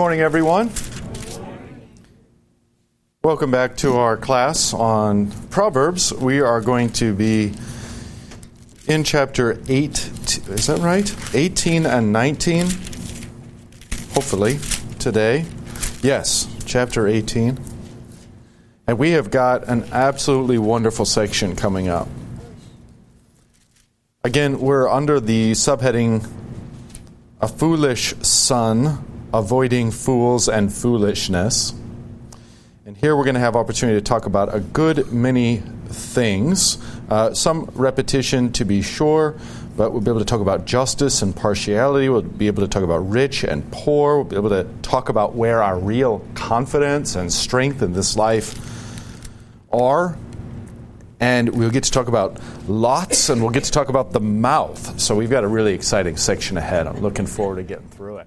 morning, everyone. Welcome back to our class on Proverbs. We are going to be in chapter 8. Is that right? 18 and 19. Hopefully, today. Yes, chapter 18. And we have got an absolutely wonderful section coming up. Again, we're under the subheading A Foolish Son avoiding fools and foolishness. And here we're going to have opportunity to talk about a good many things, uh, some repetition to be sure, but we'll be able to talk about justice and partiality. We'll be able to talk about rich and poor. We'll be able to talk about where our real confidence and strength in this life are. And we'll get to talk about lots and we'll get to talk about the mouth. So we've got a really exciting section ahead. I'm looking forward to getting through it.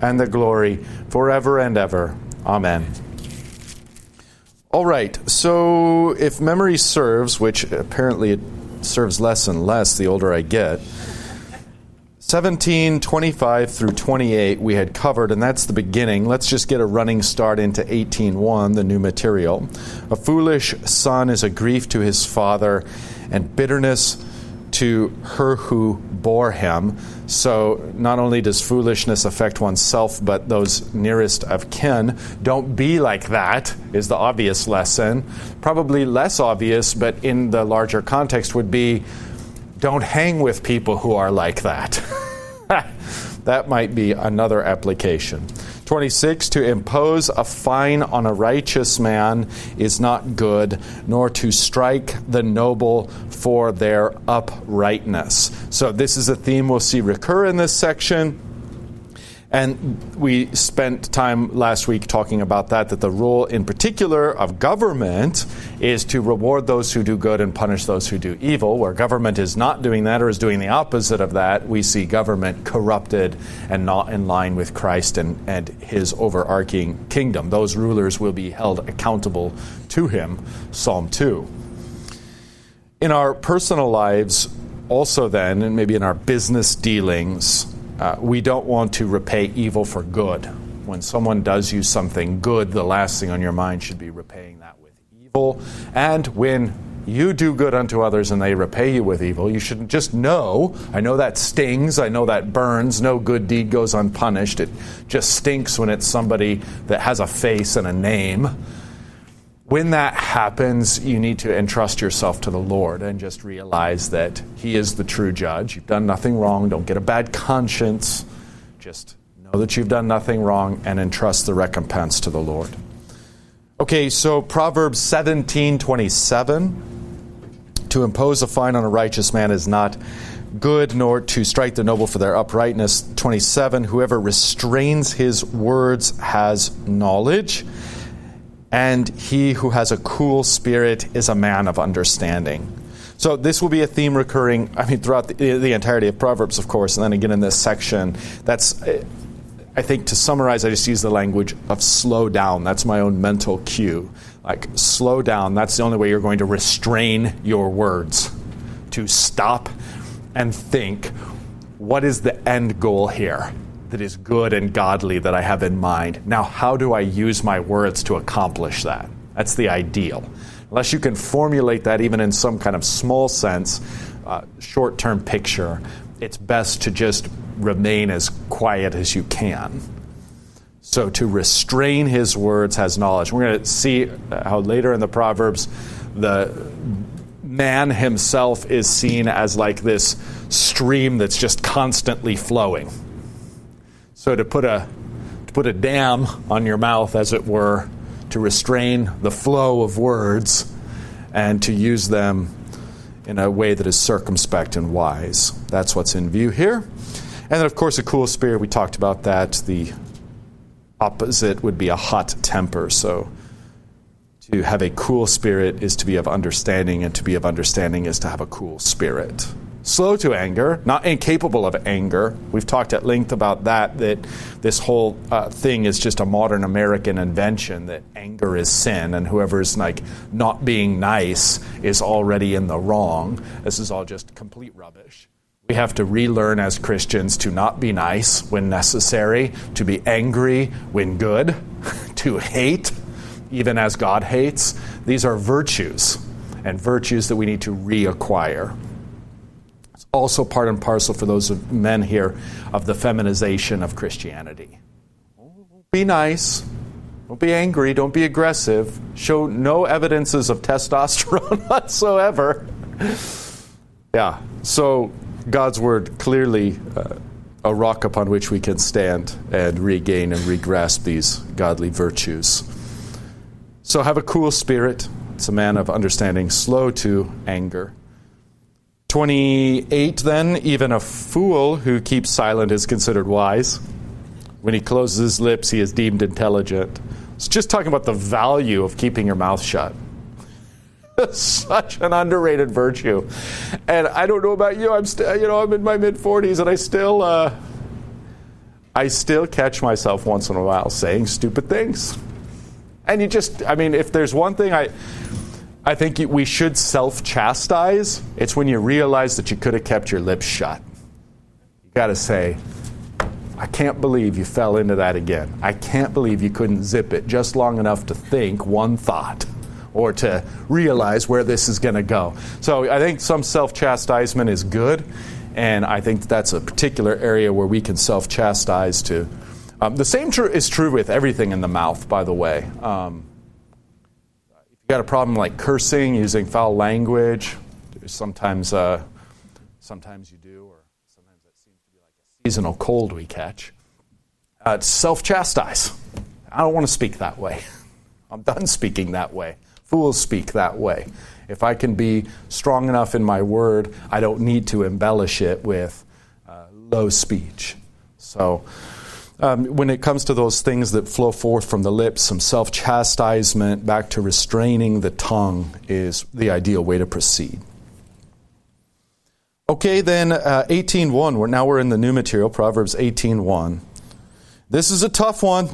and the glory forever and ever. Amen. All right, so if memory serves, which apparently it serves less and less the older I get, 17, 25 through 28 we had covered, and that's the beginning. Let's just get a running start into 18.1, the new material. A foolish son is a grief to his father, and bitterness to her who bore him. So not only does foolishness affect oneself, but those nearest of kin. Don't be like that, is the obvious lesson. Probably less obvious, but in the larger context, would be don't hang with people who are like that. that might be another application. 26 To impose a fine on a righteous man is not good, nor to strike the noble for their uprightness. So, this is a theme we'll see recur in this section. And we spent time last week talking about that, that the role in particular of government is to reward those who do good and punish those who do evil. Where government is not doing that or is doing the opposite of that, we see government corrupted and not in line with Christ and, and his overarching kingdom. Those rulers will be held accountable to him. Psalm 2. In our personal lives, also then, and maybe in our business dealings, uh, we don't want to repay evil for good. When someone does you something good, the last thing on your mind should be repaying that with evil. And when you do good unto others and they repay you with evil, you should just know I know that stings, I know that burns, no good deed goes unpunished. It just stinks when it's somebody that has a face and a name when that happens, you need to entrust yourself to the Lord and just realize that He is the true judge. You've done nothing wrong. Don't get a bad conscience. Just know that you've done nothing wrong and entrust the recompense to the Lord. Okay, so Proverbs 17 27. To impose a fine on a righteous man is not good, nor to strike the noble for their uprightness. 27. Whoever restrains his words has knowledge and he who has a cool spirit is a man of understanding. So this will be a theme recurring, I mean, throughout the, the entirety of Proverbs, of course, and then again in this section. That's, I think, to summarize, I just use the language of slow down. That's my own mental cue. Like, slow down. That's the only way you're going to restrain your words. To stop and think, what is the end goal here? That is good and godly that I have in mind. Now, how do I use my words to accomplish that? That's the ideal. Unless you can formulate that even in some kind of small sense, uh, short term picture, it's best to just remain as quiet as you can. So, to restrain his words has knowledge. We're going to see how later in the Proverbs the man himself is seen as like this stream that's just constantly flowing so to put a to put a dam on your mouth, as it were, to restrain the flow of words and to use them in a way that is circumspect and wise. That's what's in view here. And then, of course, a cool spirit. We talked about that. The opposite would be a hot temper. So to have a cool spirit is to be of understanding, and to be of understanding is to have a cool spirit. Slow to anger, not incapable of anger. We've talked at length about that, that this whole uh, thing is just a modern American invention, that anger is sin, and whoever's like not being nice is already in the wrong. This is all just complete rubbish. We have to relearn as Christians to not be nice when necessary, to be angry when good, to hate even as God hates. These are virtues, and virtues that we need to reacquire. Also part and parcel for those men here of the feminization of Christianity. Be nice. Don't be angry. Don't be aggressive. Show no evidences of testosterone whatsoever. Yeah. So God's word clearly uh, a rock upon which we can stand and regain and regrasp these godly virtues. So have a cool spirit. It's a man of understanding, slow to anger. 28 then, even a fool who keeps silent is considered wise. When he closes his lips, he is deemed intelligent. It's just talking about the value of keeping your mouth shut. such an underrated virtue. And I don't know about you. I'm still, you know, I'm in my mid 40s, and I still, uh, I still catch myself once in a while saying stupid things. And you just, I mean, if there's one thing I, I think we should self chastise, it's when you realize that you could have kept your lips shut. You got to say, I can't believe you fell into that again. I can't believe you couldn't zip it just long enough to think one thought or to realize where this is going to go. So I think some self chastisement is good, and I think that's a particular area where we can self chastise to. Um, the same tr- is true with everything in the mouth, by the way. Um, you got a problem like cursing, using foul language, sometimes, uh, sometimes you do, or sometimes that seems to be like a seasonal cold we catch. Uh, self chastise. I don't want to speak that way. I'm done speaking that way. Fools speak that way. If I can be strong enough in my word, I don't need to embellish it with uh, low speech. So, um, when it comes to those things that flow forth from the lips, some self chastisement back to restraining the tongue is the ideal way to proceed. Okay, then uh, 18.1. We're, now we're in the new material, Proverbs 18.1. This is a tough one.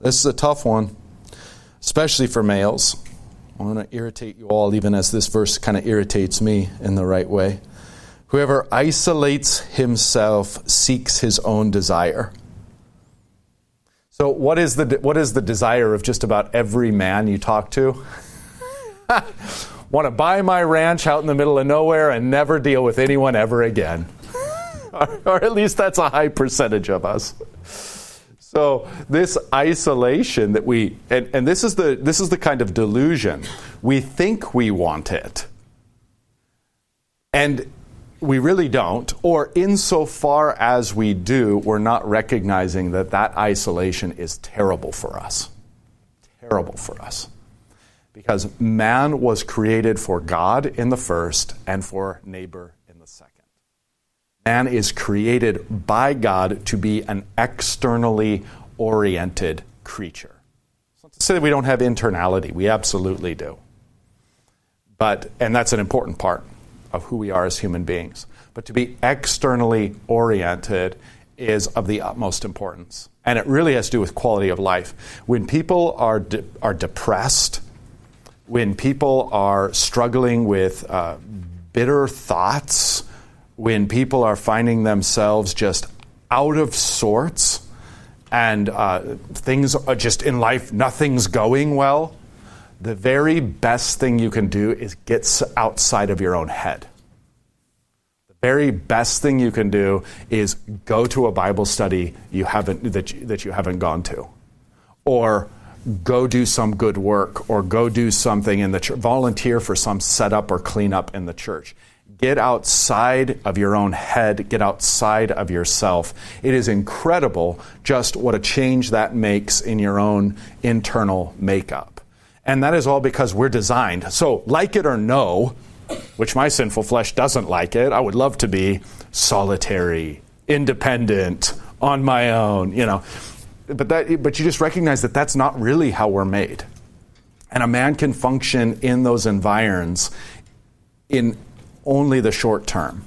This is a tough one especially for males. I want to irritate you all, even as this verse kind of irritates me in the right way. Whoever isolates himself seeks his own desire. So, what is the, what is the desire of just about every man you talk to? want to buy my ranch out in the middle of nowhere and never deal with anyone ever again. or, or at least that's a high percentage of us. So this isolation that we and, and this is the this is the kind of delusion. We think we want it. And we really don't, or insofar as we do, we're not recognizing that that isolation is terrible for us. Terrible for us. Because man was created for God in the first and for neighbor in the second. Man is created by God to be an externally oriented creature. It's not to say that we don't have internality, we absolutely do. But, and that's an important part of who we are as human beings. But to be externally oriented is of the utmost importance. And it really has to do with quality of life. When people are, de- are depressed, when people are struggling with uh, bitter thoughts, when people are finding themselves just out of sorts and uh, things are just in life, nothing's going well, the very best thing you can do is get outside of your own head. The very best thing you can do is go to a Bible study you haven't, that, you, that you haven't gone to. Or go do some good work, or go do something in the church, volunteer for some setup or cleanup in the church Get outside of your own head, get outside of yourself. It is incredible just what a change that makes in your own internal makeup. And that is all because we're designed. So, like it or no, which my sinful flesh doesn't like it, I would love to be solitary, independent, on my own, you know. but that but you just recognize that that's not really how we're made. And a man can function in those environs in only the short term.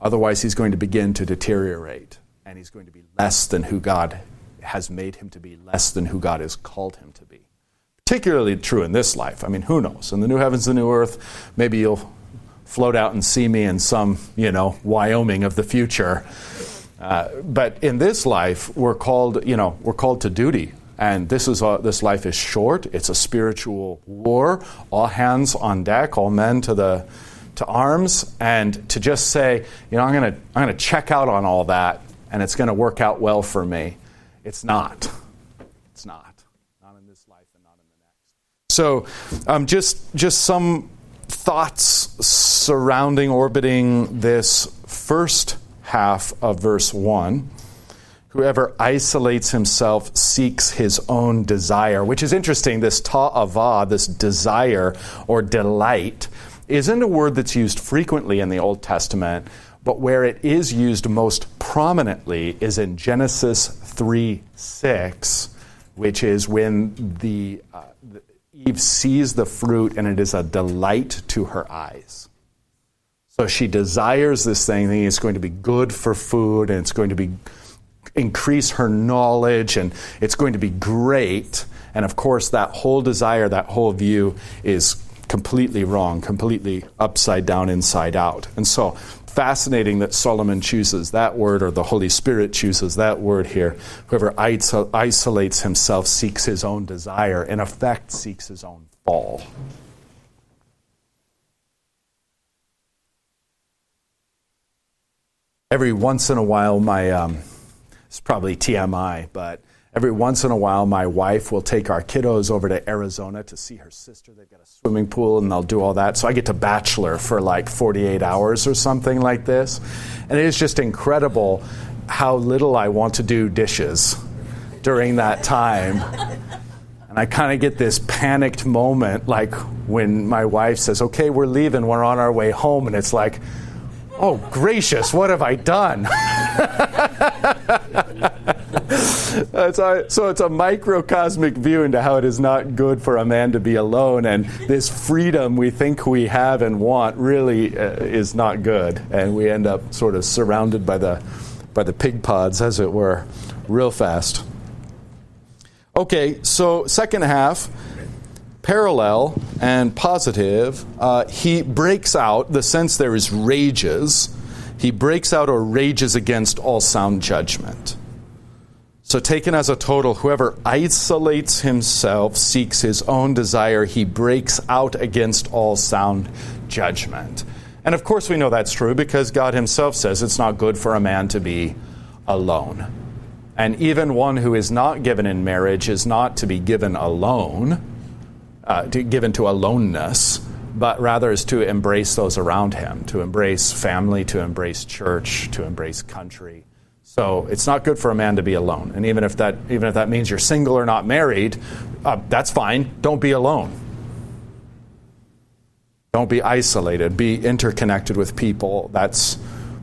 Otherwise, he's going to begin to deteriorate and he's going to be less than who God has made him to be, less than who God has called him to be. Particularly true in this life. I mean, who knows? In the new heavens and new earth, maybe you'll float out and see me in some, you know, Wyoming of the future. Uh, but in this life, we're called, you know, we're called to duty. And this is a, this life is short. It's a spiritual war. All hands on deck. All men to the to arms. And to just say, you know, I'm gonna I'm gonna check out on all that, and it's going to work out well for me. It's not. It's not. Not in this life and not in the next. So, um, just just some thoughts surrounding orbiting this first half of verse 1. Whoever isolates himself seeks his own desire, which is interesting. This ta'ava, this desire or delight, isn't a word that's used frequently in the Old Testament, but where it is used most prominently is in Genesis 3 6, which is when the, uh, the Eve sees the fruit and it is a delight to her eyes. So she desires this thing, thinking it's going to be good for food and it's going to be increase her knowledge and it's going to be great. And of course, that whole desire, that whole view is completely wrong, completely upside down, inside out. And so, fascinating that Solomon chooses that word, or the Holy Spirit chooses that word here. Whoever isolates himself seeks his own desire, in effect, seeks his own fall. every once in a while, my um, it's probably TMI, but every once in a while, my wife will take our kiddos over to Arizona to see her sister. They've got a swimming pool, and they'll do all that. So I get to bachelor for like 48 hours or something like this, and it is just incredible how little I want to do dishes during that time. And I kind of get this panicked moment, like when my wife says, Okay, we're leaving, we're on our way home. And it's like, Oh, gracious, what have I done? so it's a microcosmic view into how it is not good for a man to be alone, and this freedom we think we have and want really uh, is not good, and we end up sort of surrounded by the by the pig pods, as it were, real fast. Okay, so second half parallel and positive, uh, he breaks out, the sense there is rages, he breaks out or rages against all sound judgment. So, taken as a total, whoever isolates himself seeks his own desire, he breaks out against all sound judgment. And of course, we know that's true because God himself says it's not good for a man to be alone. And even one who is not given in marriage is not to be given alone uh, to, given to aloneness, but rather is to embrace those around him, to embrace family, to embrace church, to embrace country. So it's not good for a man to be alone. And even if that, even if that means you're single or not married, uh, that's fine. Don't be alone. Don't be isolated. Be interconnected with people. That's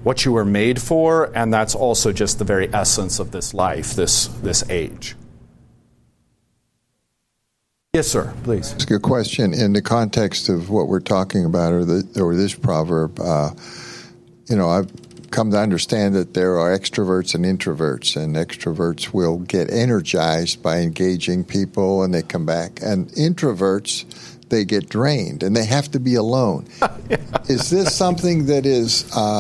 what you were made for, and that's also just the very essence of this life, this, this age. Yes, sir. Please. Ask a good question in the context of what we're talking about, or the or this proverb. Uh, you know, I've come to understand that there are extroverts and introverts, and extroverts will get energized by engaging people, and they come back, and introverts they get drained, and they have to be alone. yeah. Is this something that is? Uh,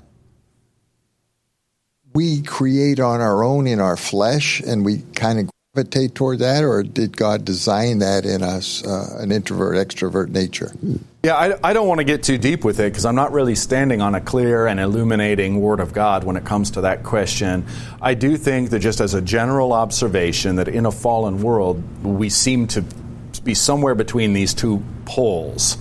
we create on our own in our flesh, and we kind of gravitate toward that, or did God design that in us, uh, an introvert, extrovert nature? Yeah, I, I don't want to get too deep with it because I'm not really standing on a clear and illuminating Word of God when it comes to that question. I do think that just as a general observation, that in a fallen world, we seem to be somewhere between these two poles.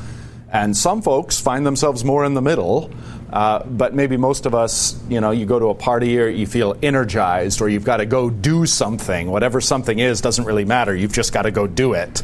And some folks find themselves more in the middle. Uh, but maybe most of us, you know, you go to a party or you feel energized or you've got to go do something. Whatever something is doesn't really matter. You've just got to go do it.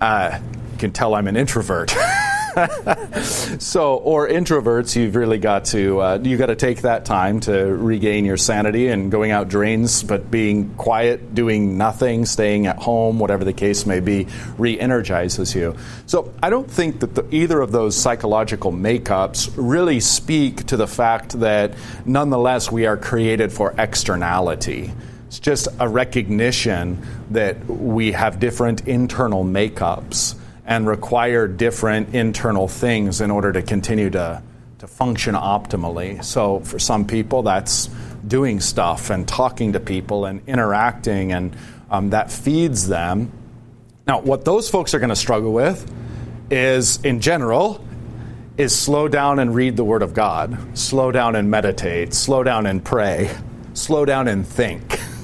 Uh, you can tell I'm an introvert. so, or introverts, you've really got to uh, you got to take that time to regain your sanity and going out drains, but being quiet, doing nothing, staying at home, whatever the case may be, re-energizes you. So, I don't think that the, either of those psychological makeups really speak to the fact that nonetheless we are created for externality. It's just a recognition that we have different internal makeups and require different internal things in order to continue to, to function optimally. So, for some people, that's doing stuff and talking to people and interacting, and um, that feeds them. Now, what those folks are going to struggle with is, in general, is slow down and read the Word of God, slow down and meditate, slow down and pray, slow down and think.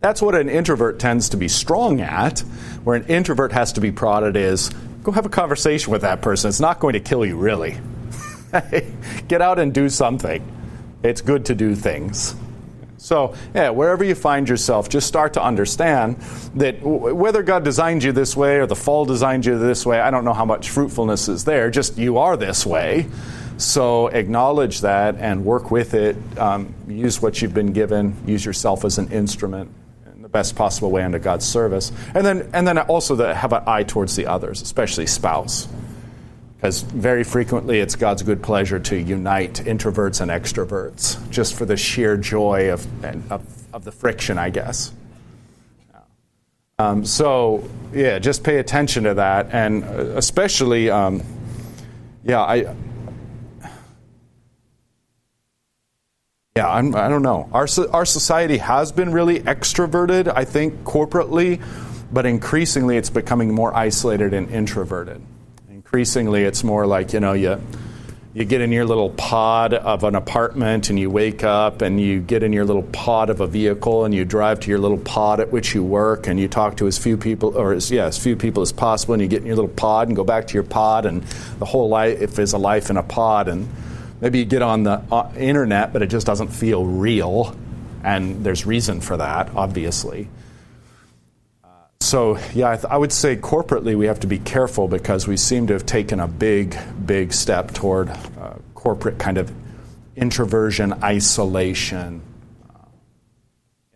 That's what an introvert tends to be strong at. Where an introvert has to be prodded is go have a conversation with that person. It's not going to kill you, really. Get out and do something. It's good to do things. So, yeah, wherever you find yourself, just start to understand that whether God designed you this way or the fall designed you this way, I don't know how much fruitfulness is there, just you are this way. So, acknowledge that and work with it. Um, use what you've been given, use yourself as an instrument best possible way into God's service. And then, and then also have an eye towards the others, especially spouse. Because very frequently it's God's good pleasure to unite introverts and extroverts just for the sheer joy of, of, of the friction, I guess. Um, so, yeah, just pay attention to that. And uh, especially, um, yeah, I, Yeah, I'm, I do not know. Our, our society has been really extroverted, I think, corporately, but increasingly it's becoming more isolated and introverted. Increasingly, it's more like, you know, you, you get in your little pod of an apartment and you wake up and you get in your little pod of a vehicle and you drive to your little pod at which you work and you talk to as few people or as, yeah, as few people as possible and you get in your little pod and go back to your pod and the whole life is a life in a pod and Maybe you get on the uh, internet, but it just doesn't feel real, and there's reason for that, obviously. Uh, so, yeah, I, th- I, would say corporately we have to be careful because we seem to have taken a big, big step toward uh, corporate kind of introversion, isolation. Uh,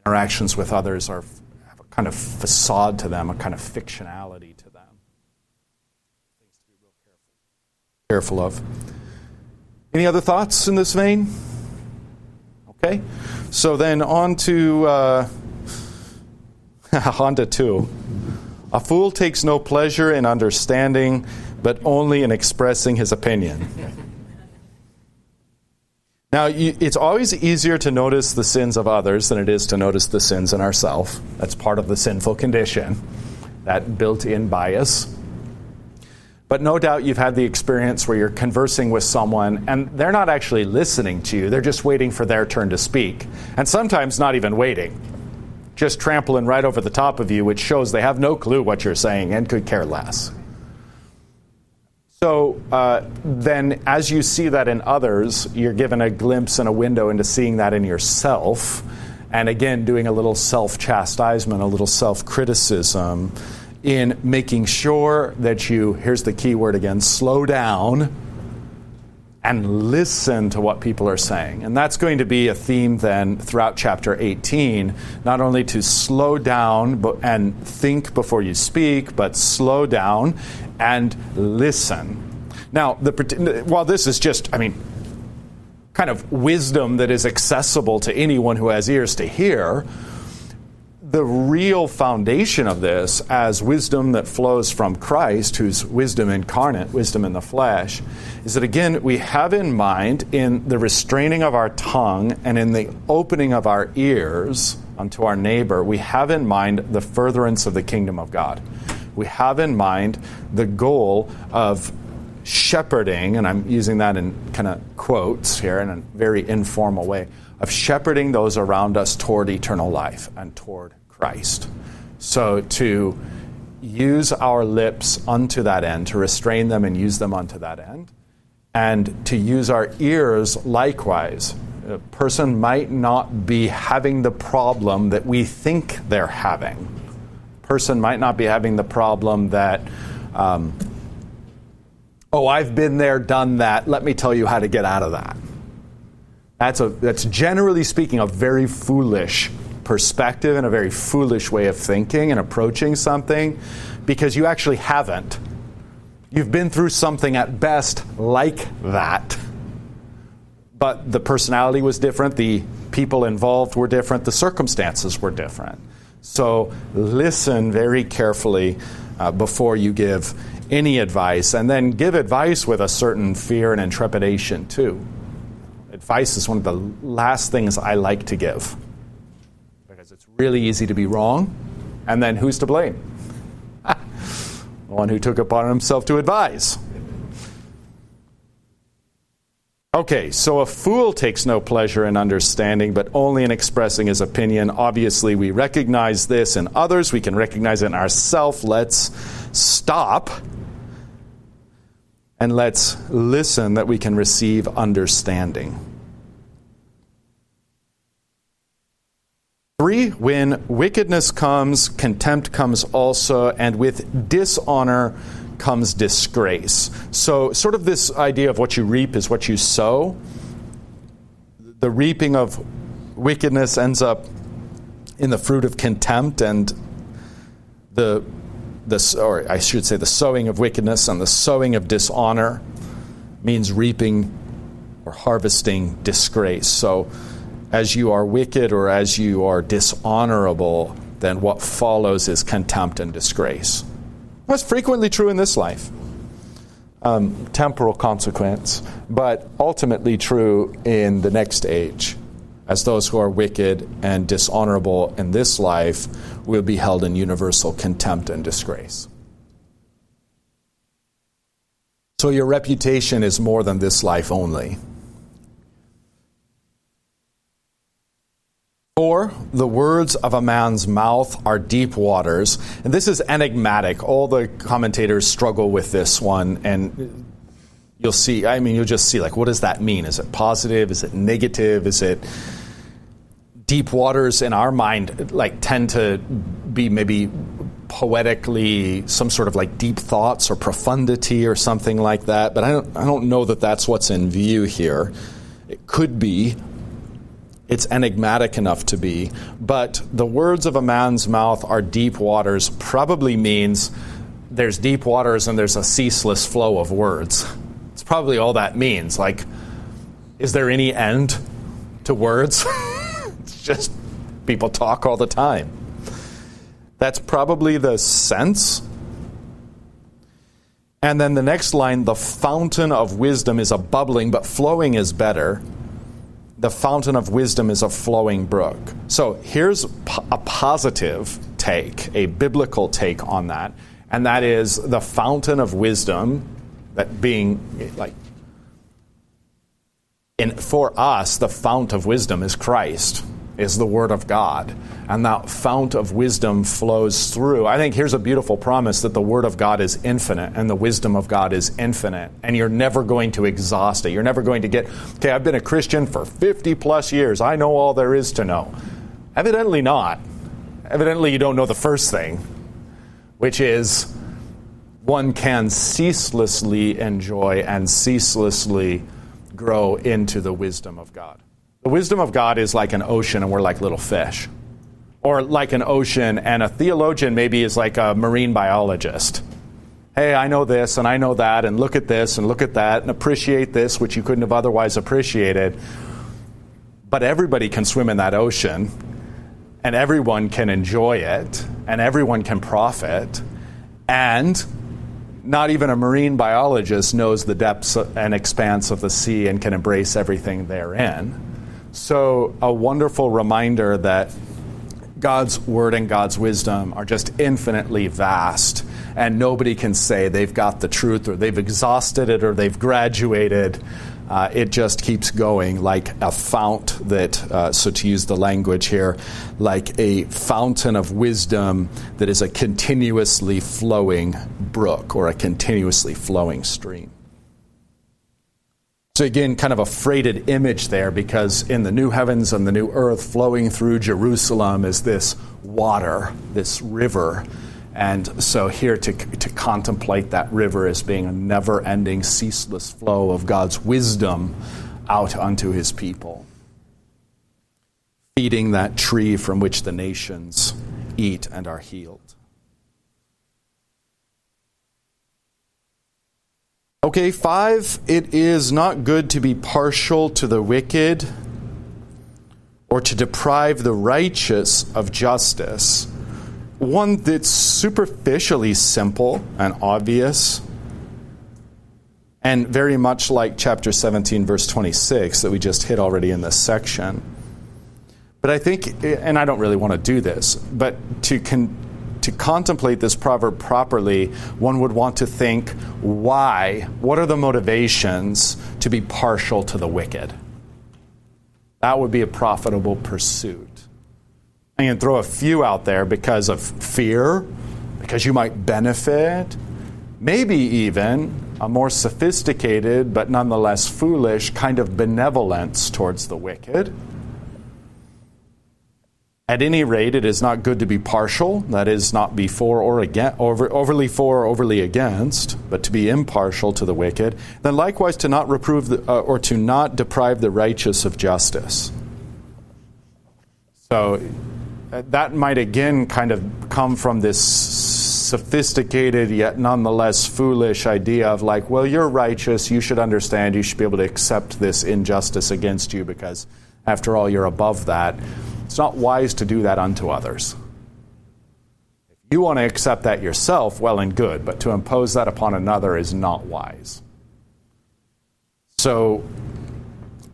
interactions with others are have a kind of facade to them, a kind of fictionality to them. Things to be real careful, careful of. Any other thoughts in this vein? Okay. So then on to uh, Honda 2. A fool takes no pleasure in understanding, but only in expressing his opinion. Now, it's always easier to notice the sins of others than it is to notice the sins in ourselves. That's part of the sinful condition, that built in bias. But no doubt you've had the experience where you're conversing with someone and they're not actually listening to you, they're just waiting for their turn to speak. And sometimes not even waiting, just trampling right over the top of you, which shows they have no clue what you're saying and could care less. So uh, then, as you see that in others, you're given a glimpse and a window into seeing that in yourself. And again, doing a little self chastisement, a little self criticism in making sure that you, here's the key word again, slow down and listen to what people are saying. And that's going to be a theme then throughout chapter 18, not only to slow down and think before you speak, but slow down and listen. Now, the, while this is just, I mean, kind of wisdom that is accessible to anyone who has ears to hear, the real foundation of this as wisdom that flows from Christ, who's wisdom incarnate, wisdom in the flesh, is that again, we have in mind in the restraining of our tongue and in the opening of our ears unto our neighbor, we have in mind the furtherance of the kingdom of God. We have in mind the goal of shepherding, and I'm using that in kind of quotes here in a very informal way, of shepherding those around us toward eternal life and toward Christ. So to use our lips unto that end, to restrain them and use them unto that end, and to use our ears likewise. A person might not be having the problem that we think they're having. A person might not be having the problem that um, Oh, I've been there, done that. Let me tell you how to get out of that. That's, a, that's generally speaking a very foolish perspective and a very foolish way of thinking and approaching something because you actually haven't. You've been through something at best like that. But the personality was different, the people involved were different, the circumstances were different. So listen very carefully uh, before you give any advice, and then give advice with a certain fear and intrepidation too. Advice is one of the last things I like to give really easy to be wrong, and then who's to blame? the one who took upon himself to advise. Okay, so a fool takes no pleasure in understanding, but only in expressing his opinion. Obviously, we recognize this in others, we can recognize it in ourselves. Let's stop and let's listen that we can receive understanding. Three, when wickedness comes, contempt comes also, and with dishonor comes disgrace. So, sort of this idea of what you reap is what you sow. The reaping of wickedness ends up in the fruit of contempt, and the, the or I should say, the sowing of wickedness and the sowing of dishonor means reaping or harvesting disgrace. So, as you are wicked or as you are dishonorable, then what follows is contempt and disgrace. That's frequently true in this life. Um, temporal consequence, but ultimately true in the next age, as those who are wicked and dishonorable in this life will be held in universal contempt and disgrace. So your reputation is more than this life only. For the words of a man's mouth are deep waters. And this is enigmatic. All the commentators struggle with this one. And you'll see, I mean, you'll just see, like, what does that mean? Is it positive? Is it negative? Is it. Deep waters in our mind, like, tend to be maybe poetically some sort of like deep thoughts or profundity or something like that. But I don't, I don't know that that's what's in view here. It could be, it's enigmatic enough to be, but the words of a man's mouth are deep waters probably means there's deep waters and there's a ceaseless flow of words. It's probably all that means. Like, is there any end to words? it's just people talk all the time. That's probably the sense. And then the next line the fountain of wisdom is a bubbling, but flowing is better the fountain of wisdom is a flowing brook. So here's a positive take, a biblical take on that, and that is the fountain of wisdom, that being like, in, for us, the fount of wisdom is Christ is the Word of God. And that fount of wisdom flows through. I think here's a beautiful promise that the Word of God is infinite and the wisdom of God is infinite. And you're never going to exhaust it. You're never going to get, okay, I've been a Christian for 50 plus years. I know all there is to know. Evidently not. Evidently, you don't know the first thing, which is one can ceaselessly enjoy and ceaselessly grow into the wisdom of God. The wisdom of God is like an ocean, and we're like little fish. Or like an ocean, and a theologian maybe is like a marine biologist. Hey, I know this, and I know that, and look at this, and look at that, and appreciate this, which you couldn't have otherwise appreciated. But everybody can swim in that ocean, and everyone can enjoy it, and everyone can profit. And not even a marine biologist knows the depths and expanse of the sea and can embrace everything therein. So, a wonderful reminder that God's word and God's wisdom are just infinitely vast, and nobody can say they've got the truth or they've exhausted it or they've graduated. Uh, it just keeps going like a fount that, uh, so to use the language here, like a fountain of wisdom that is a continuously flowing brook or a continuously flowing stream. So, again, kind of a freighted image there because in the new heavens and the new earth flowing through Jerusalem is this water, this river. And so here to, to contemplate that river as being a never ending, ceaseless flow of God's wisdom out unto his people, feeding that tree from which the nations eat and are healed. Okay, five, it is not good to be partial to the wicked or to deprive the righteous of justice. One that's superficially simple and obvious, and very much like chapter 17, verse 26, that we just hit already in this section. But I think, and I don't really want to do this, but to con- to contemplate this proverb properly, one would want to think why? What are the motivations to be partial to the wicked? That would be a profitable pursuit. I can throw a few out there because of fear, because you might benefit, maybe even a more sophisticated but nonetheless foolish kind of benevolence towards the wicked. At any rate, it is not good to be partial, that is, not be for or against, over, overly for or overly against, but to be impartial to the wicked. Then likewise to not reprove the, uh, or to not deprive the righteous of justice. So uh, that might again kind of come from this sophisticated yet nonetheless foolish idea of like, well, you're righteous, you should understand, you should be able to accept this injustice against you because after all, you're above that. It's not wise to do that unto others. If you want to accept that yourself, well and good, but to impose that upon another is not wise. So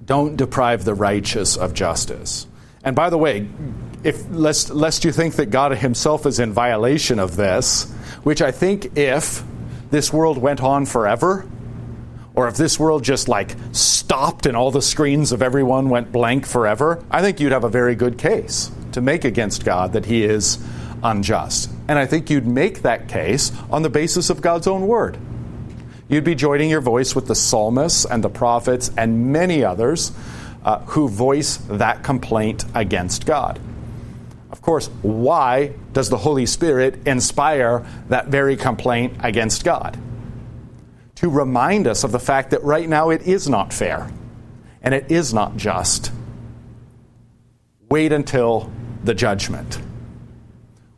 don't deprive the righteous of justice. And by the way, if lest, lest you think that God Himself is in violation of this, which I think if this world went on forever, or if this world just like stopped and all the screens of everyone went blank forever, I think you'd have a very good case to make against God that he is unjust. And I think you'd make that case on the basis of God's own word. You'd be joining your voice with the psalmists and the prophets and many others uh, who voice that complaint against God. Of course, why does the Holy Spirit inspire that very complaint against God? To remind us of the fact that right now it is not fair and it is not just. Wait until the judgment.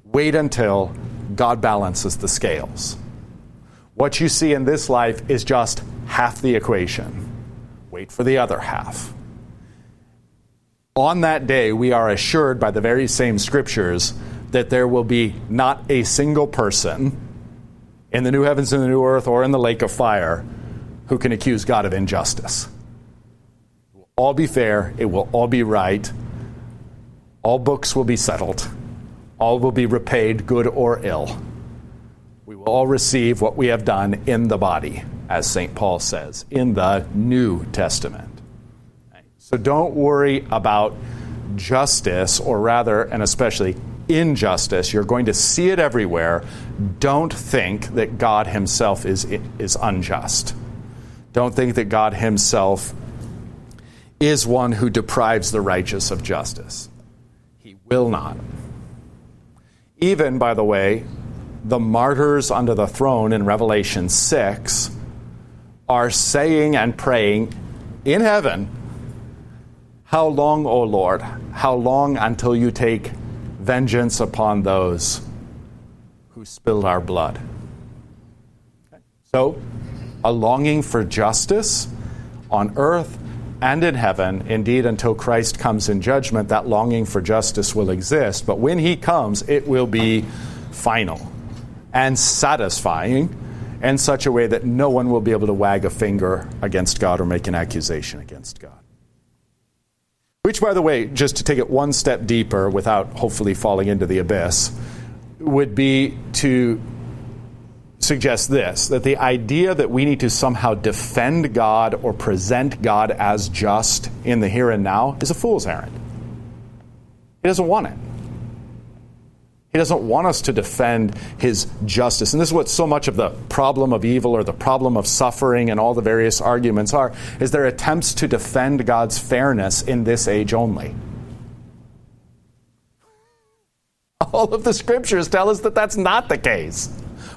Wait until God balances the scales. What you see in this life is just half the equation. Wait for the other half. On that day, we are assured by the very same scriptures that there will be not a single person in the new heavens and the new earth or in the lake of fire who can accuse God of injustice. It will all be fair, it will all be right, all books will be settled, all will be repaid, good or ill. We will all receive what we have done in the body, as St. Paul says, in the New Testament. So don't worry about justice, or rather, and especially injustice. You're going to see it everywhere. Don't think that God Himself is, is unjust. Don't think that God Himself is one who deprives the righteous of justice. He will not. Even, by the way, the martyrs under the throne in Revelation 6 are saying and praying in heaven, How long, O Lord? How long until you take vengeance upon those who spilled our blood. So, a longing for justice on earth and in heaven. Indeed, until Christ comes in judgment, that longing for justice will exist. But when he comes, it will be final and satisfying in such a way that no one will be able to wag a finger against God or make an accusation against God. Which, by the way, just to take it one step deeper without hopefully falling into the abyss, would be to suggest this that the idea that we need to somehow defend God or present God as just in the here and now is a fool's errand. He doesn't want it. He doesn't want us to defend his justice. And this is what so much of the problem of evil or the problem of suffering and all the various arguments are, is their attempts to defend God's fairness in this age only. All of the scriptures tell us that that's not the case.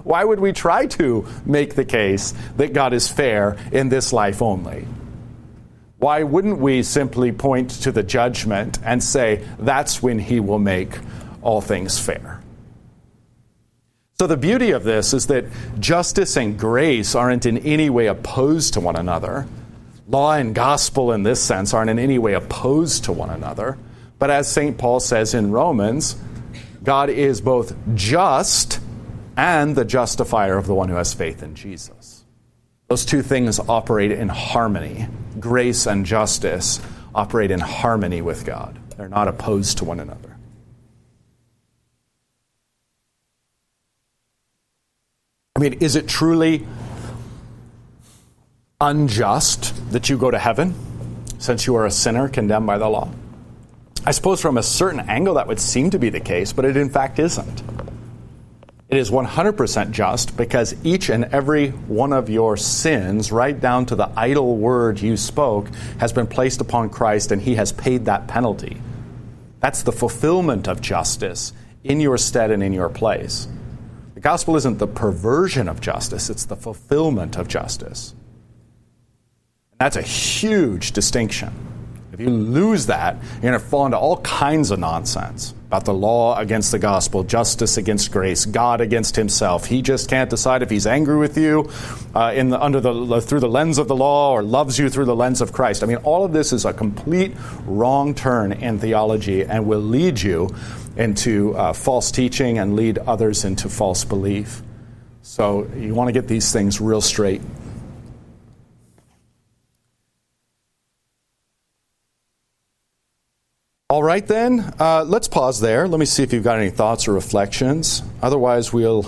Why would we try to make the case that God is fair in this life only? Why wouldn't we simply point to the judgment and say that's when he will make all things fair? So, the beauty of this is that justice and grace aren't in any way opposed to one another. Law and gospel, in this sense, aren't in any way opposed to one another. But as St. Paul says in Romans, God is both just and the justifier of the one who has faith in Jesus. Those two things operate in harmony. Grace and justice operate in harmony with God, they're not opposed to one another. I mean, is it truly unjust that you go to heaven since you are a sinner condemned by the law? I suppose from a certain angle that would seem to be the case, but it in fact isn't. It is 100% just because each and every one of your sins, right down to the idle word you spoke, has been placed upon Christ and he has paid that penalty. That's the fulfillment of justice in your stead and in your place gospel isn't the perversion of justice, it's the fulfillment of justice. And that's a huge distinction. If you lose that, you're going to fall into all kinds of nonsense about the law against the gospel, justice against grace, God against Himself. He just can't decide if He's angry with you uh, in the, under the, through the lens of the law or loves you through the lens of Christ. I mean, all of this is a complete wrong turn in theology and will lead you into uh, false teaching and lead others into false belief. So you want to get these things real straight. All right, then, uh, let's pause there. Let me see if you've got any thoughts or reflections. Otherwise, we'll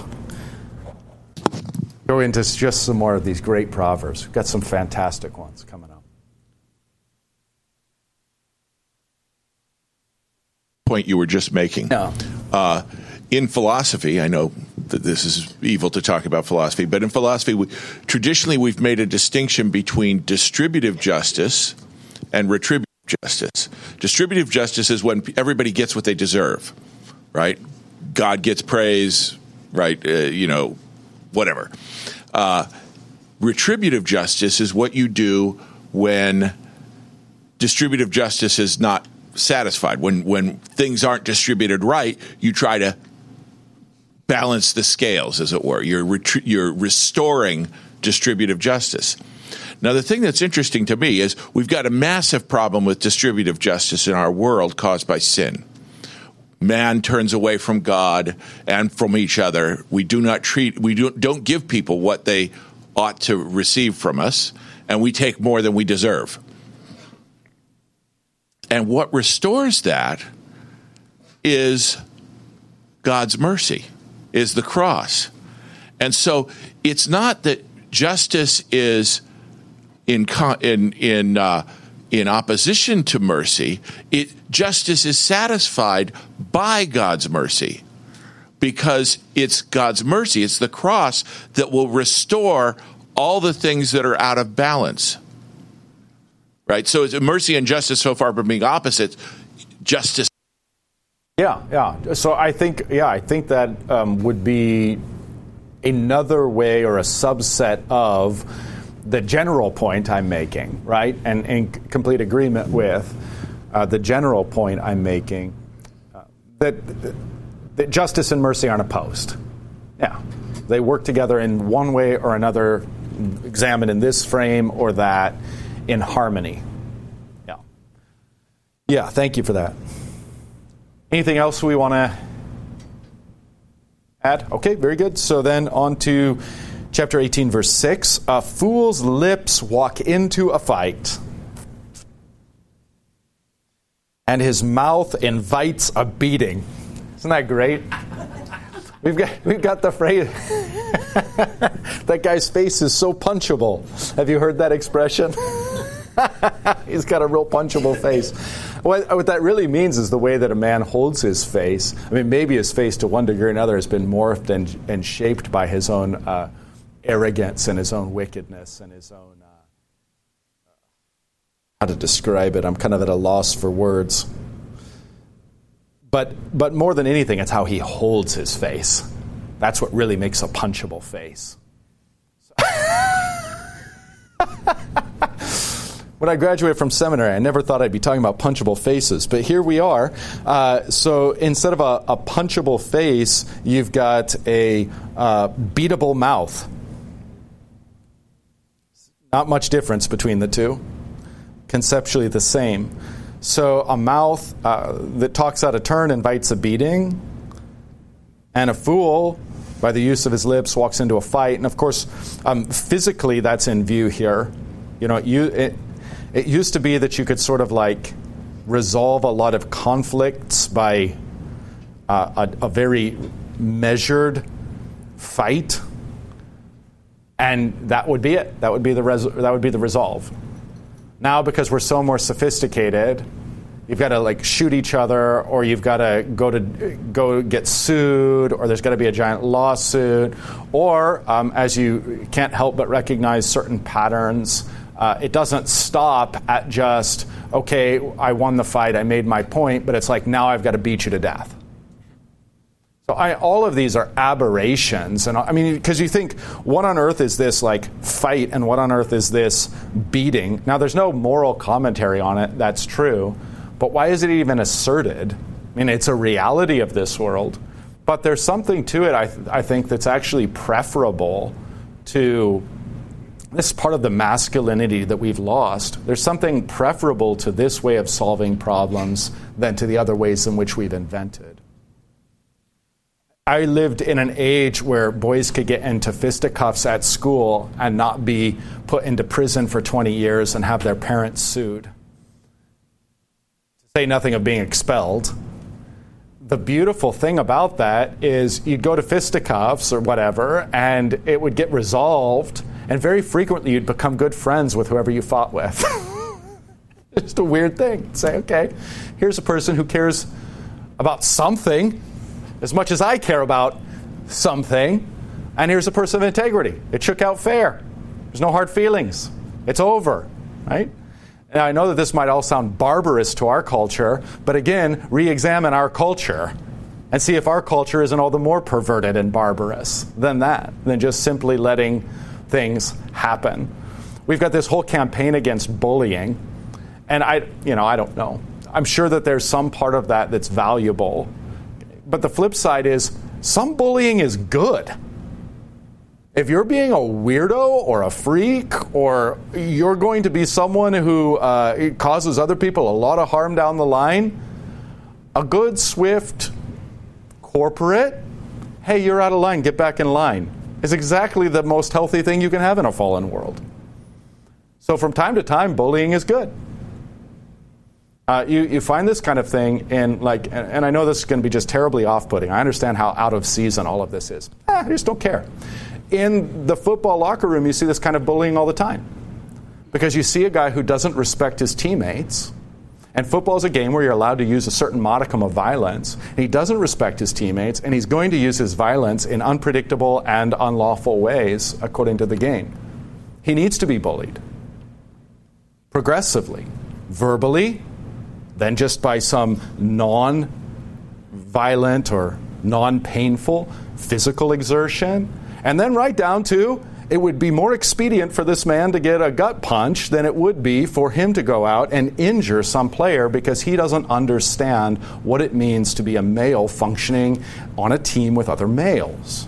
go into just some more of these great proverbs. We've got some fantastic ones coming up. point you were just making. No. Uh, in philosophy, I know that this is evil to talk about philosophy, but in philosophy, we, traditionally we've made a distinction between distributive justice and retributive justice. Distributive justice is when everybody gets what they deserve, right? God gets praise, right? Uh, you know, whatever. Uh, retributive justice is what you do when distributive justice is not satisfied. When when things aren't distributed right, you try to balance the scales, as it were. You're ret- you're restoring distributive justice. Now, the thing that's interesting to me is we've got a massive problem with distributive justice in our world caused by sin. Man turns away from God and from each other. We do not treat, we don't, don't give people what they ought to receive from us, and we take more than we deserve. And what restores that is God's mercy, is the cross. And so it's not that justice is in in in uh, in opposition to mercy. It justice is satisfied by God's mercy because it's God's mercy. It's the cross that will restore all the things that are out of balance right? So it's mercy and justice so far from being opposites. Justice. Yeah, yeah. So I think, yeah, I think that um, would be another way or a subset of the general point I'm making, right? And in complete agreement with uh, the general point I'm making uh, that, that justice and mercy aren't opposed. Yeah, they work together in one way or another, examined in this frame or that in harmony. Yeah. Yeah, thank you for that. Anything else we want to add? Okay, very good. So then on to chapter 18, verse 6. A fool's lips walk into a fight, and his mouth invites a beating. Isn't that great? We've got, we've got the phrase, that guy's face is so punchable. Have you heard that expression? He's got a real punchable face. What, what, that really means is the way that a man holds his face. I mean, maybe his face to one degree or another has been morphed and, and shaped by his own uh, arrogance and his own wickedness and his own. Uh, how to describe it? I'm kind of at a loss for words. But, but more than anything, it's how he holds his face. That's what really makes a punchable face. when I graduated from seminary, I never thought I'd be talking about punchable faces, but here we are. Uh, so instead of a, a, punchable face, you've got a uh, beatable mouth. Not much difference between the two. Conceptually the same. So a mouth uh, that talks out of turn invites a beating, and a fool, by the use of his lips, walks into a fight. And of course, um, physically, that's in view here. You know, it, it used to be that you could sort of like resolve a lot of conflicts by uh, a, a very measured fight and that would be it. That would be the res- that would be the resolve. Now, because we're so more sophisticated, you've got to like shoot each other, or you've got to go to go get sued, or there's got to be a giant lawsuit, or um, as you can't help but recognize certain patterns. Uh, it doesn't stop at just okay, I won the fight, I made my point, but it's like now I've got to beat you to death. So I, all of these are aberrations, and I mean, because you think what on earth is this like fight, and what on earth is this beating? Now, there's no moral commentary on it. That's true, but why is it even asserted? I mean, it's a reality of this world, but there's something to it. I, I think that's actually preferable to this part of the masculinity that we've lost. There's something preferable to this way of solving problems than to the other ways in which we've invented. I lived in an age where boys could get into fisticuffs at school and not be put into prison for 20 years and have their parents sued. To say nothing of being expelled. The beautiful thing about that is you'd go to fisticuffs or whatever, and it would get resolved, and very frequently you'd become good friends with whoever you fought with. it's just a weird thing. Say, okay, here's a person who cares about something as much as I care about something. And here's a person of integrity. It shook out fair. There's no hard feelings. It's over, right? Now, I know that this might all sound barbarous to our culture, but again, re examine our culture and see if our culture isn't all the more perverted and barbarous than that, than just simply letting things happen. We've got this whole campaign against bullying, and I, you know, I don't know. I'm sure that there's some part of that that's valuable but the flip side is some bullying is good. If you're being a weirdo or a freak, or you're going to be someone who uh, causes other people a lot of harm down the line, a good, swift corporate, hey, you're out of line, get back in line, is exactly the most healthy thing you can have in a fallen world. So from time to time, bullying is good. Uh, you, you find this kind of thing in like, and, and I know this is going to be just terribly off-putting. I understand how out of season all of this is. Eh, I just don't care. In the football locker room, you see this kind of bullying all the time because you see a guy who doesn't respect his teammates. And football is a game where you're allowed to use a certain modicum of violence. And he doesn't respect his teammates, and he's going to use his violence in unpredictable and unlawful ways according to the game. He needs to be bullied progressively, verbally, than just by some non violent or non painful physical exertion. And then right down to it would be more expedient for this man to get a gut punch than it would be for him to go out and injure some player because he doesn't understand what it means to be a male functioning on a team with other males.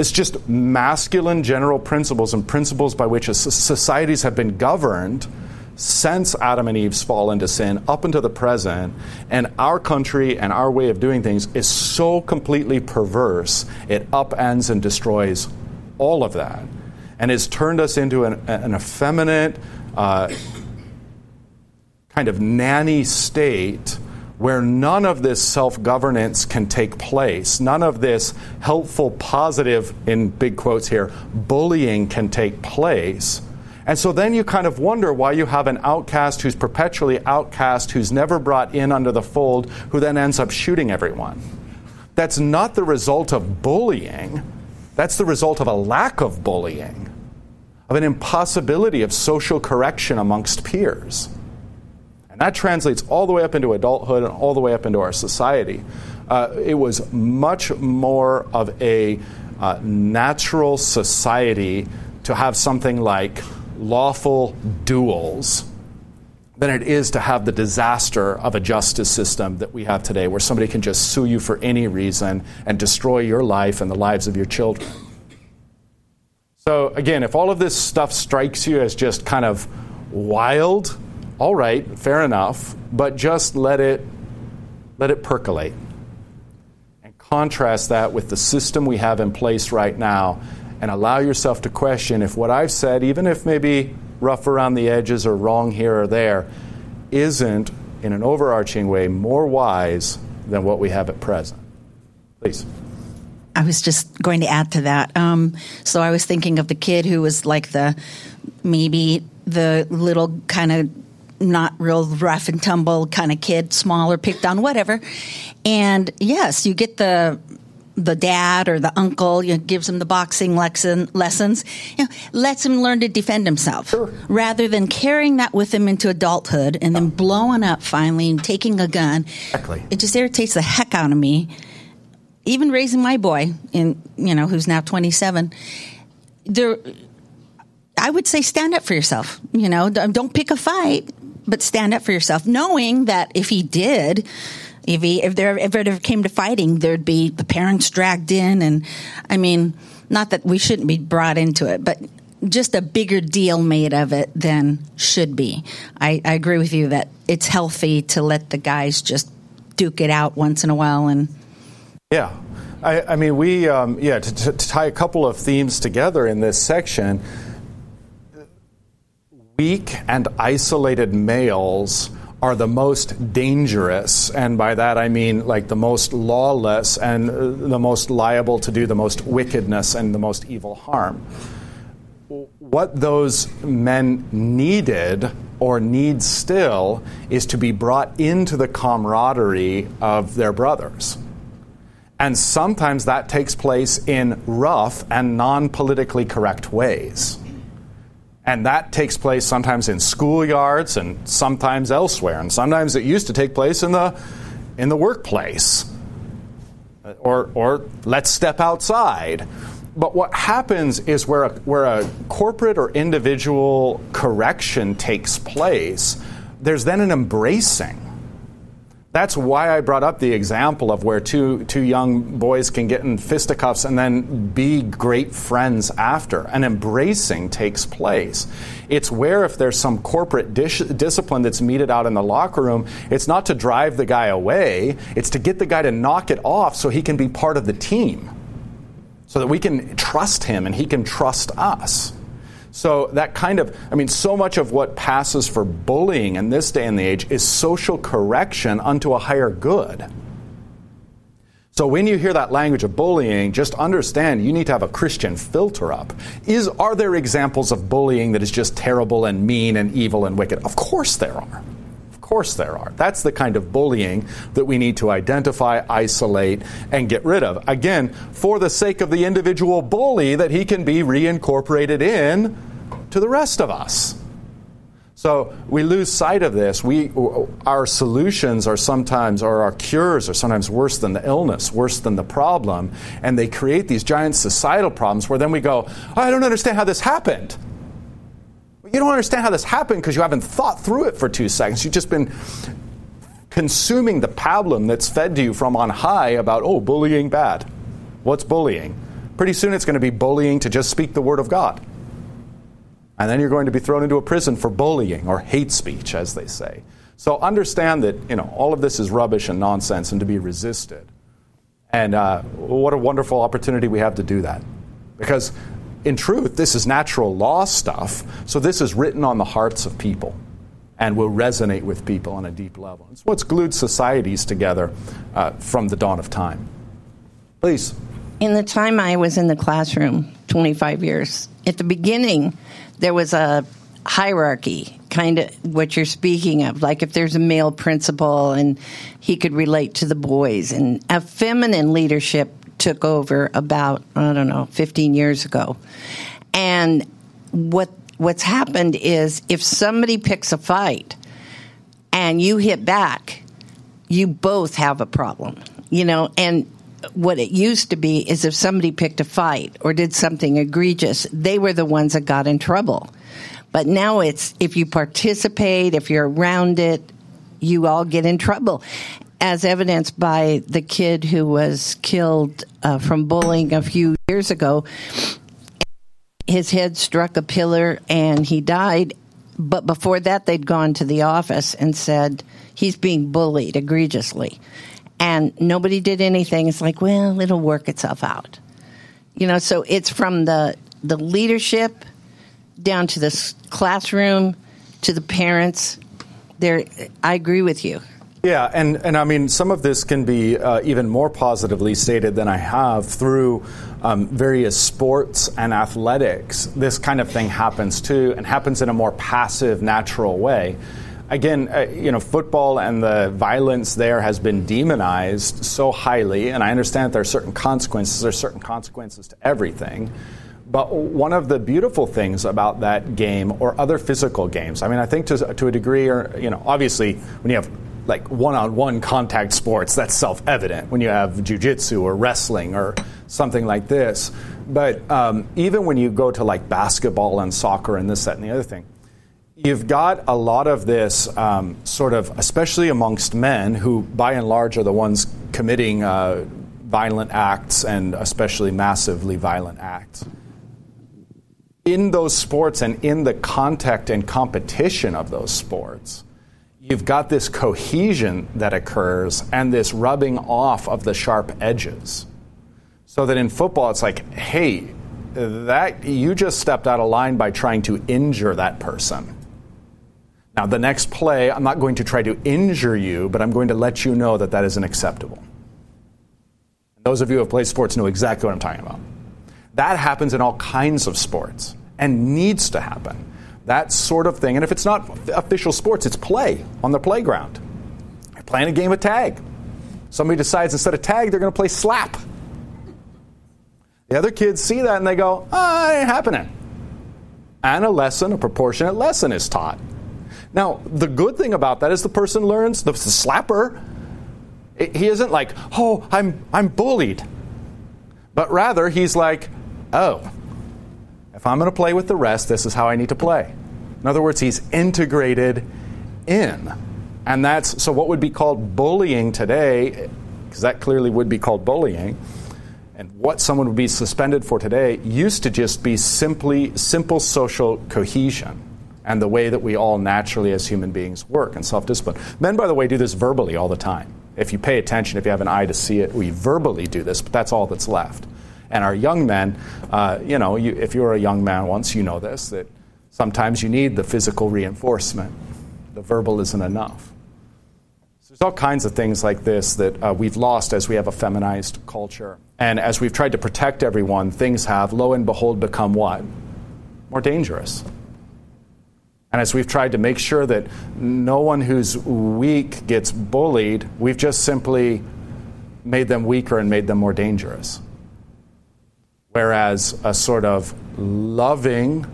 It's just masculine general principles and principles by which societies have been governed since Adam and Eve's fall into sin up into the present, and our country and our way of doing things is so completely perverse, it upends and destroys all of that. And has turned us into an, an effeminate, uh, kind of nanny state where none of this self governance can take place, none of this helpful, positive, in big quotes here, bullying can take place and so then you kind of wonder why you have an outcast who's perpetually outcast, who's never brought in under the fold, who then ends up shooting everyone. That's not the result of bullying, that's the result of a lack of bullying, of an impossibility of social correction amongst peers. And That translates all the way up into adulthood and all the way up into our society. Uh, it was much more of a uh, natural society to have something like lawful duels than it is to have the disaster of a justice system that we have today, where somebody can just sue you for any reason and destroy your life and the lives of your children. So, again, if all of this stuff strikes you as just kind of wild, all right, fair enough, but just let it let it percolate. And contrast that with the system we have in place right now and allow yourself to question if what I've said, even if maybe rough around the edges or wrong here or there, isn't in an overarching way more wise than what we have at present. Please. I was just going to add to that. Um, so I was thinking of the kid who was like the maybe the little kind of not real rough and tumble kind of kid, smaller, picked on, whatever. And yes, you get the the dad or the uncle you know, gives him the boxing lesson, lessons, you know, lets him learn to defend himself sure. rather than carrying that with him into adulthood and then oh. blowing up finally and taking a gun. Exactly. It just irritates the heck out of me. Even raising my boy, in you know, who's now twenty seven, there. I would say stand up for yourself. You know, don't pick a fight, but stand up for yourself, knowing that if he did, if if there if it ever came to fighting, there'd be the parents dragged in, and I mean, not that we shouldn't be brought into it, but just a bigger deal made of it than should be. I, I agree with you that it's healthy to let the guys just duke it out once in a while and. Yeah, I, I mean, we um, yeah to, to, to tie a couple of themes together in this section. Weak and isolated males are the most dangerous, and by that I mean like the most lawless and uh, the most liable to do the most wickedness and the most evil harm. What those men needed or need still is to be brought into the camaraderie of their brothers. And sometimes that takes place in rough and non politically correct ways. And that takes place sometimes in schoolyards and sometimes elsewhere. And sometimes it used to take place in the, in the workplace. Or, or let's step outside. But what happens is where a, where a corporate or individual correction takes place, there's then an embracing that's why I brought up the example of where two, two young boys can get in fisticuffs and then be great friends after. An embracing takes place. It's where, if there's some corporate discipline that's meted out in the locker room, it's not to drive the guy away, it's to get the guy to knock it off so he can be part of the team. So that we can trust him and he can trust us. So that kind of, I mean, so much of what passes for bullying in this day and the age is social correction unto a higher good. So when you hear that language of bullying, just understand you need to have a Christian filter up. Is are there examples of bullying that is just terrible and mean and evil and wicked? Of course there are. Of course there are. That's the kind of bullying that we need to identify, isolate, and get rid of. Again, for the sake of the individual bully, that he can be reincorporated in to the rest of us. So we lose sight of this. We, our solutions are sometimes, or our cures are sometimes worse than the illness, worse than the problem, and they create these giant societal problems where then we go, I don't understand how this happened. You don't understand how this happened because you haven't thought through it for two seconds. You've just been consuming the pablum that's fed to you from on high about, oh, bullying bad. What's bullying? Pretty soon it's going to be bullying to just speak the word of God. And then you're going to be thrown into a prison for bullying or hate speech, as they say. So understand that you know all of this is rubbish and nonsense and to be resisted. And uh, what a wonderful opportunity we have to do that. Because in truth, this is natural law stuff, so this is written on the hearts of people and will resonate with people on a deep level. It's what's glued societies together uh, from the dawn of time. Please. In the time I was in the classroom, 25 years, at the beginning, there was a hierarchy, kind of what you're speaking of. Like if there's a male principal and he could relate to the boys, and a feminine leadership took over about I don't know 15 years ago, and what what's happened is if somebody picks a fight, and you hit back, you both have a problem, you know, and what it used to be is if somebody picked a fight or did something egregious, they were the ones that got in trouble. But now it's if you participate, if you're around it, you all get in trouble. As evidenced by the kid who was killed uh, from bullying a few years ago, his head struck a pillar and he died. But before that, they'd gone to the office and said he's being bullied egregiously and nobody did anything. It's like, well, it'll work itself out. You know, so it's from the the leadership down to the classroom to the parents. There, I agree with you. Yeah, and, and I mean, some of this can be uh, even more positively stated than I have through um, various sports and athletics. This kind of thing happens too, and happens in a more passive, natural way again, uh, you know, football and the violence there has been demonized so highly, and I understand that there are certain consequences. There are certain consequences to everything. But one of the beautiful things about that game or other physical games, I mean, I think to, to a degree, or, you know, obviously when you have like one-on-one contact sports, that's self-evident. When you have jujitsu or wrestling or something like this, but um, even when you go to like basketball and soccer and this, that, and the other thing, you've got a lot of this um, sort of, especially amongst men, who by and large are the ones committing uh, violent acts and especially massively violent acts. In those sports and in the contact and competition of those sports, you've got this cohesion that occurs and this rubbing off of the sharp edges. So that in football, it's like, hey, that you just stepped out of line by trying to injure that person now, the next play, I'm not going to try to injure you, but I'm going to let you know that that isn't acceptable. Those of you who have played sports know exactly what I'm talking about. That happens in all kinds of sports and needs to happen. That sort of thing. And if it's not official sports, it's play on the playground. You're playing a game of tag. Somebody decides instead of tag, they're going to play slap. The other kids see that and they go, oh, it ain't happening. And a lesson, a proportionate lesson is taught. Now, the good thing about that is the person learns, the, slapper, he isn't like, oh, I'm, I'm bullied. But rather, he's like, oh, if I'm going to play with the rest, this is how I need to play. In other words, he's integrated in. And that's so what would be called bullying today, because that clearly would be called bullying, and what someone would be suspended for today used to just be simply simple social cohesion and the way that we all naturally as human beings work and self discipline. Men, by the way, do this verbally all the time. If you pay attention, if you have an eye to see it, we verbally do this, but that's all that's left. And our young men, uh, you know, you, if you're a young man once, you know this, that sometimes you need the physical reinforcement. The verbal isn't enough. There's all kinds of things like this that uh, we've lost as we have a feminized culture. And as we've tried to protect everyone, things have, lo and behold, become what? More dangerous. And as we've tried to make sure that no one who's weak gets bullied, we've just simply made them weaker and made them more dangerous. Whereas a sort of loving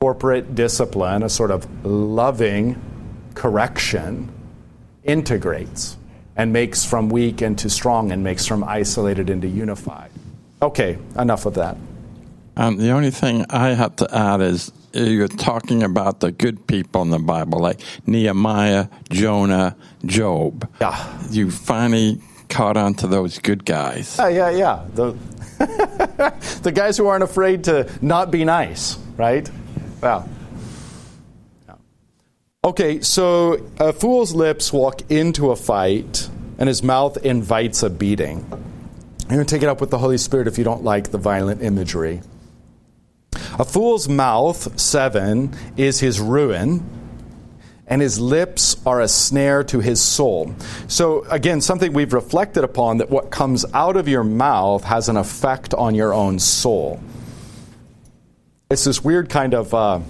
corporate discipline, a sort of loving correction, integrates and makes from weak into strong and makes from isolated into unified. Okay, enough of that. Um, the only thing I have to add is you're talking about the good people in the Bible, like Nehemiah, Jonah, Job. Yeah. You finally caught on to those good guys. Yeah, yeah, yeah. The, the guys who aren't afraid to not be nice, right? Wow. Okay, so a fool's lips walk into a fight, and his mouth invites a beating. You're going to take it up with the Holy Spirit if you don't like the violent imagery. A fool's mouth, seven, is his ruin, and his lips are a snare to his soul. So, again, something we've reflected upon that what comes out of your mouth has an effect on your own soul. It's this weird kind of uh,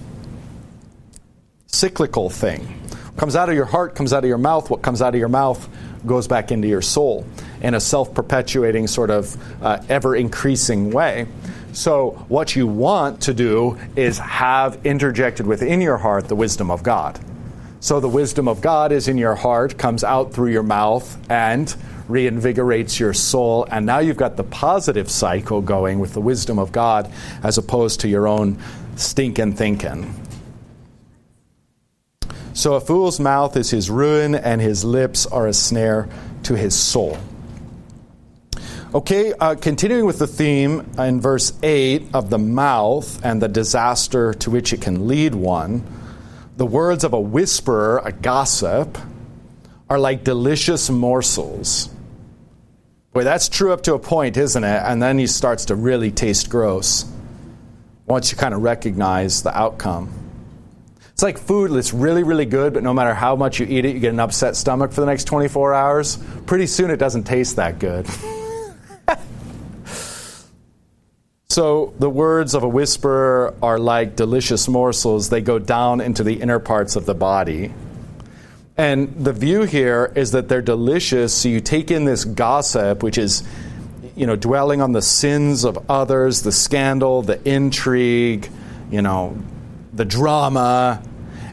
cyclical thing. What comes out of your heart comes out of your mouth. What comes out of your mouth goes back into your soul in a self perpetuating, sort of uh, ever increasing way. So, what you want to do is have interjected within your heart the wisdom of God. So the wisdom of God is in your heart, comes out through your mouth, and reinvigorates your soul. And now you've got the positive cycle going with the wisdom of God as opposed to your own stinking thinking. So a fool's mouth is his ruin, and his lips are a snare to his soul. Okay, uh, continuing with the theme in verse 8 of the mouth and the disaster to which it can lead one, the words of a whisperer, a gossip, are like delicious morsels. Boy, that's true up to a point, isn't it? And then he starts to really taste gross once you kind of recognize the outcome. It's like food that's really, really good, but no matter how much you eat it, you get an upset stomach for the next 24 hours. Pretty soon it doesn't taste that good. So the words of a whisperer are like delicious morsels. They go down into the inner parts of the body. And the view here is that they're delicious. So you take in this gossip, which is, you know, dwelling on the sins of others, the scandal, the intrigue, you know, the drama,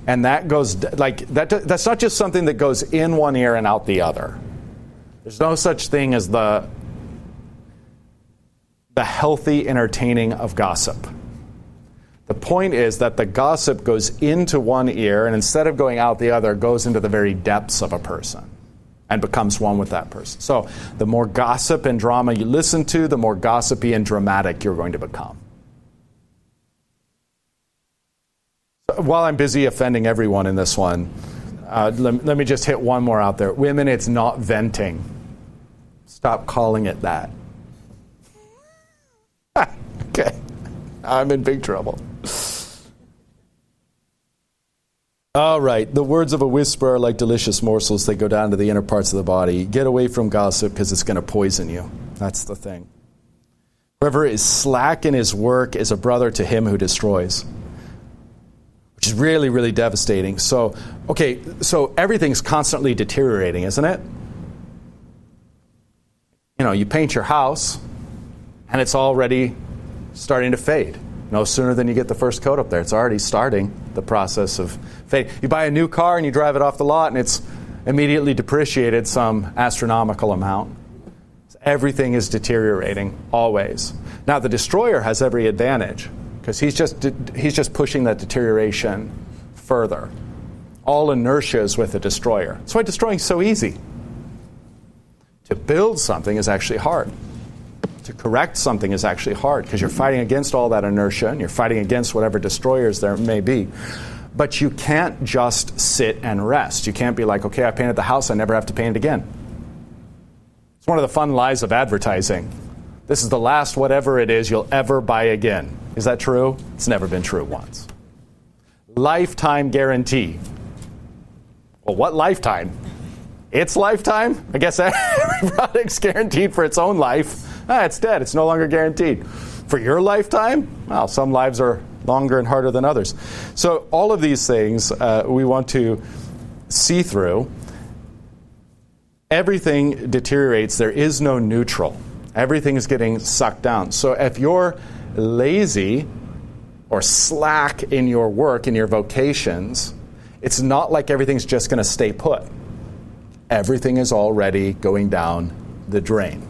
and that goes like that. That's not just something that goes in one ear and out the other. There's no such thing as the the healthy entertaining of gossip. The point is that the gossip goes into one ear and instead of going out the other, goes into the very depths of a person and becomes one with that person. So the more gossip and drama you listen to, the more gossipy and dramatic you're going to become. While I'm busy offending everyone in this one, uh, let, let me just hit one more out there. Women, it's not venting. Stop calling it that. okay. I'm in big trouble. All right. The words of a whisper are like delicious morsels. They go down to the inner parts of the body. Get away from gossip because it's going to poison you. That's the thing. Whoever is slack in his work is a brother to him who destroys, which is really, really devastating. So, okay, so everything's constantly deteriorating, isn't it? You know, you paint your house, and it's already starting to fade. No sooner than you get the first coat up there, it's already starting the process of fade. You buy a new car and you drive it off the lot, and it's immediately depreciated some astronomical amount. Everything is deteriorating always. Now the destroyer has every advantage because he's just he's just pushing that deterioration further. All inertia is with the destroyer. That's why destroying is so easy. To build something is actually hard to correct something is actually hard because you're fighting against all that inertia and you're fighting against whatever destroyers there may be. But you can't just sit and rest. You can't be like, okay, I painted the house, I never have to paint it again. It's one of the fun lies of advertising. This is the last whatever it is you'll ever buy again. Is that true? It's never been true once. Lifetime guarantee. Well, what lifetime? It's lifetime? I guess every product's guaranteed for its own life ah, it's dead. It's no longer guaranteed. For your lifetime, well, some lives are longer and harder than others. So, all of these things uh, we want to see through. Everything deteriorates. There is no neutral. Everything is getting sucked down. So, if you're lazy or slack in your work, in your vocations, it's not like everything's just going to stay put. Everything is already going down the drain.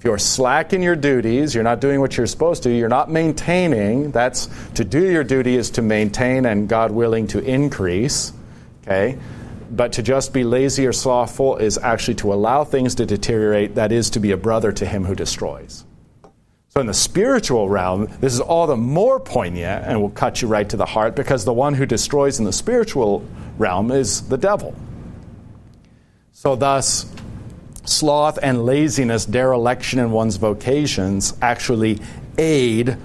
If you're slack in your duties, you're not doing what you're supposed to, you're not maintaining. That's to do your duty is to maintain and God willing to increase. Okay? But to just be lazy or slothful is actually to allow things to deteriorate. That is to be a brother to him who destroys. So, in the spiritual realm, this is all the more poignant and will cut you right to the heart because the one who destroys in the spiritual realm is the devil. So, thus, sloth and laziness, dereliction in one's vocations, actually aid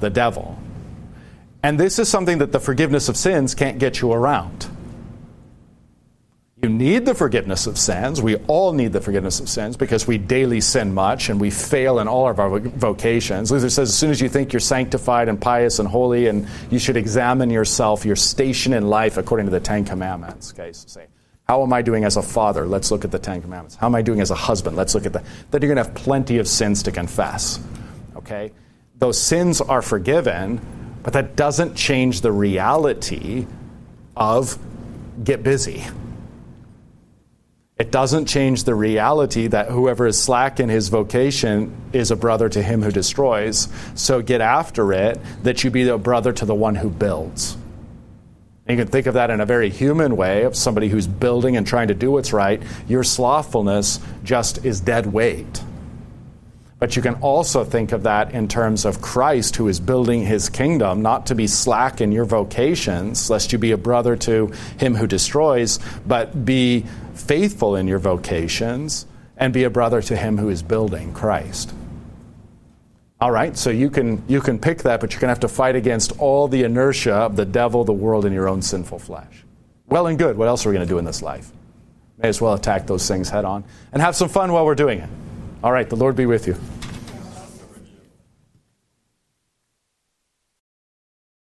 the devil. And this is something that the forgiveness of sins can't get you around. You need the forgiveness of sins. We all need the forgiveness of sins because we daily sin much and we fail in all of our vocations. Luther says as soon as you think you're sanctified and pious and holy, and you should examine yourself, your station in life according to the Ten Commandments. Okay, so say, how am I doing as a father? Let's look at the Ten Commandments. How am I doing as a husband? Let's look at that. Then you're going to have plenty of sins to confess. Okay? Those sins are forgiven, but that doesn't change the reality of get busy. It doesn't change the reality that whoever is slack in his vocation is a brother to him who destroys. So get after it, that you be a brother to the one who builds. You can think of that in a very human way of somebody who's building and trying to do what's right. Your slothfulness just is dead weight. But you can also think of that in terms of Christ who is building his kingdom, not to be slack in your vocations, lest you be a brother to him who destroys, but be faithful in your vocations and be a brother to him who is building Christ. All right, so you can you can pick that, but you're going to have to fight against all the inertia of the devil, the world, and your own sinful flesh. Well and good. What else are we going to do in this life? May as well attack those things head on and have some fun while we're doing it. All right, the Lord be with you.